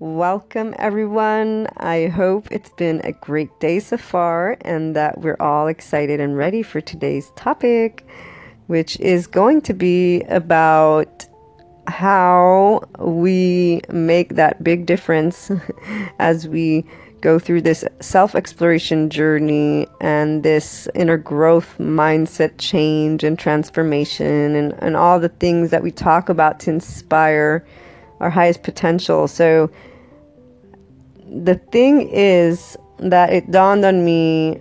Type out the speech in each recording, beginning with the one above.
Welcome, everyone. I hope it's been a great day so far and that we're all excited and ready for today's topic, which is going to be about how we make that big difference as we go through this self exploration journey and this inner growth mindset change and transformation and, and all the things that we talk about to inspire our highest potential. So, the thing is that it dawned on me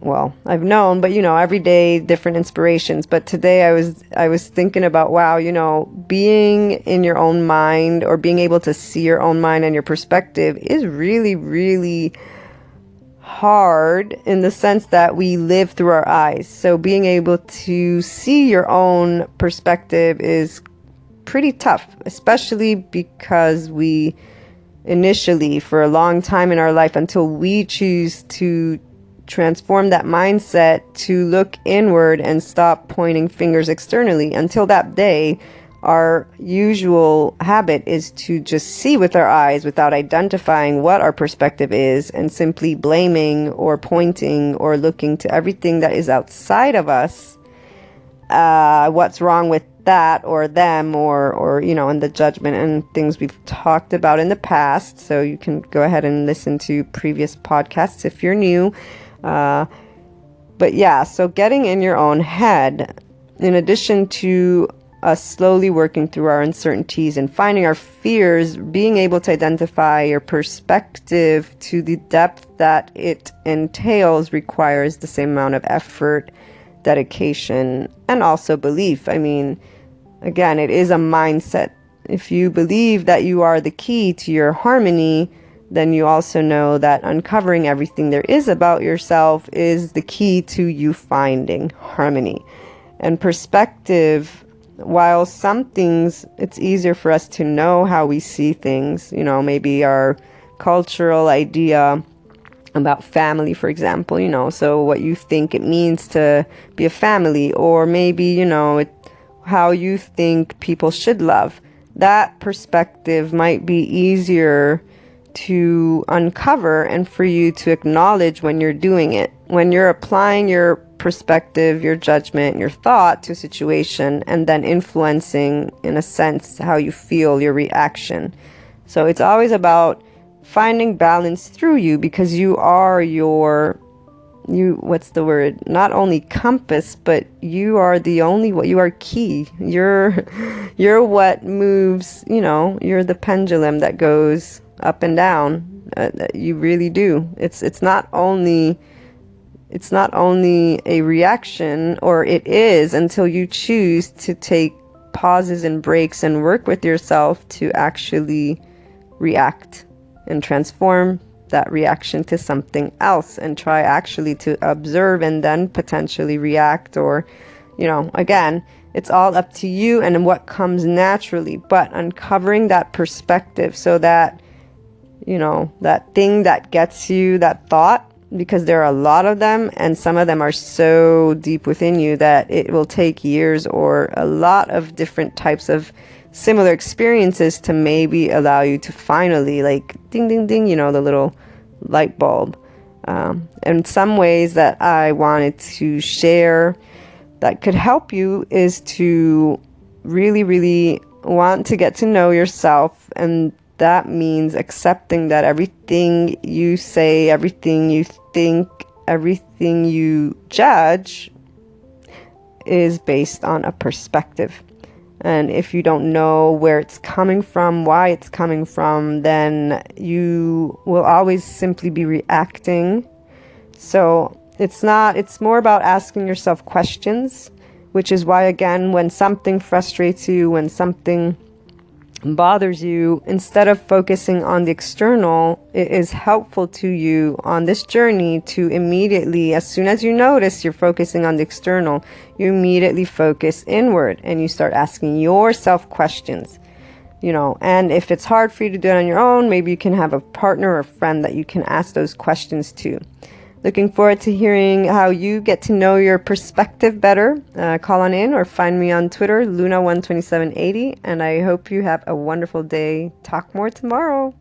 well i've known but you know every day different inspirations but today i was i was thinking about wow you know being in your own mind or being able to see your own mind and your perspective is really really hard in the sense that we live through our eyes so being able to see your own perspective is pretty tough especially because we initially for a long time in our life until we choose to transform that mindset to look inward and stop pointing fingers externally. Until that day, our usual habit is to just see with our eyes without identifying what our perspective is and simply blaming or pointing or looking to everything that is outside of us. Uh, what's wrong with that or them or or you know in the judgment and things we've talked about in the past. So you can go ahead and listen to previous podcasts if you're new. Uh, but yeah, so getting in your own head, in addition to us slowly working through our uncertainties and finding our fears, being able to identify your perspective to the depth that it entails requires the same amount of effort, dedication, and also belief. I mean, again, it is a mindset. If you believe that you are the key to your harmony, then you also know that uncovering everything there is about yourself is the key to you finding harmony. And perspective, while some things it's easier for us to know how we see things, you know, maybe our cultural idea about family, for example, you know, so what you think it means to be a family, or maybe, you know, it, how you think people should love. That perspective might be easier to uncover and for you to acknowledge when you're doing it. When you're applying your perspective, your judgment, your thought to a situation, and then influencing, in a sense, how you feel, your reaction. So it's always about finding balance through you because you are your you what's the word not only compass but you are the only what you are key you're you're what moves you know you're the pendulum that goes up and down. Uh, you really do. It's it's not only it's not only a reaction or it is until you choose to take pauses and breaks and work with yourself to actually react and transform that reaction to something else and try actually to observe and then potentially react or you know again it's all up to you and what comes naturally but uncovering that perspective so that you know, that thing that gets you that thought because there are a lot of them and some of them are so deep within you that it will take years or a lot of different types of similar experiences to maybe allow you to finally like ding ding ding you know the little light bulb um, and some ways that i wanted to share that could help you is to really really want to get to know yourself and that means accepting that everything you say, everything you think, everything you judge is based on a perspective. And if you don't know where it's coming from, why it's coming from, then you will always simply be reacting. So it's not, it's more about asking yourself questions, which is why, again, when something frustrates you, when something bothers you, instead of focusing on the external, it is helpful to you on this journey to immediately, as soon as you notice you're focusing on the external, you immediately focus inward and you start asking yourself questions. You know, and if it's hard for you to do it on your own, maybe you can have a partner or friend that you can ask those questions to. Looking forward to hearing how you get to know your perspective better. Uh, call on in or find me on Twitter, Luna12780. And I hope you have a wonderful day. Talk more tomorrow.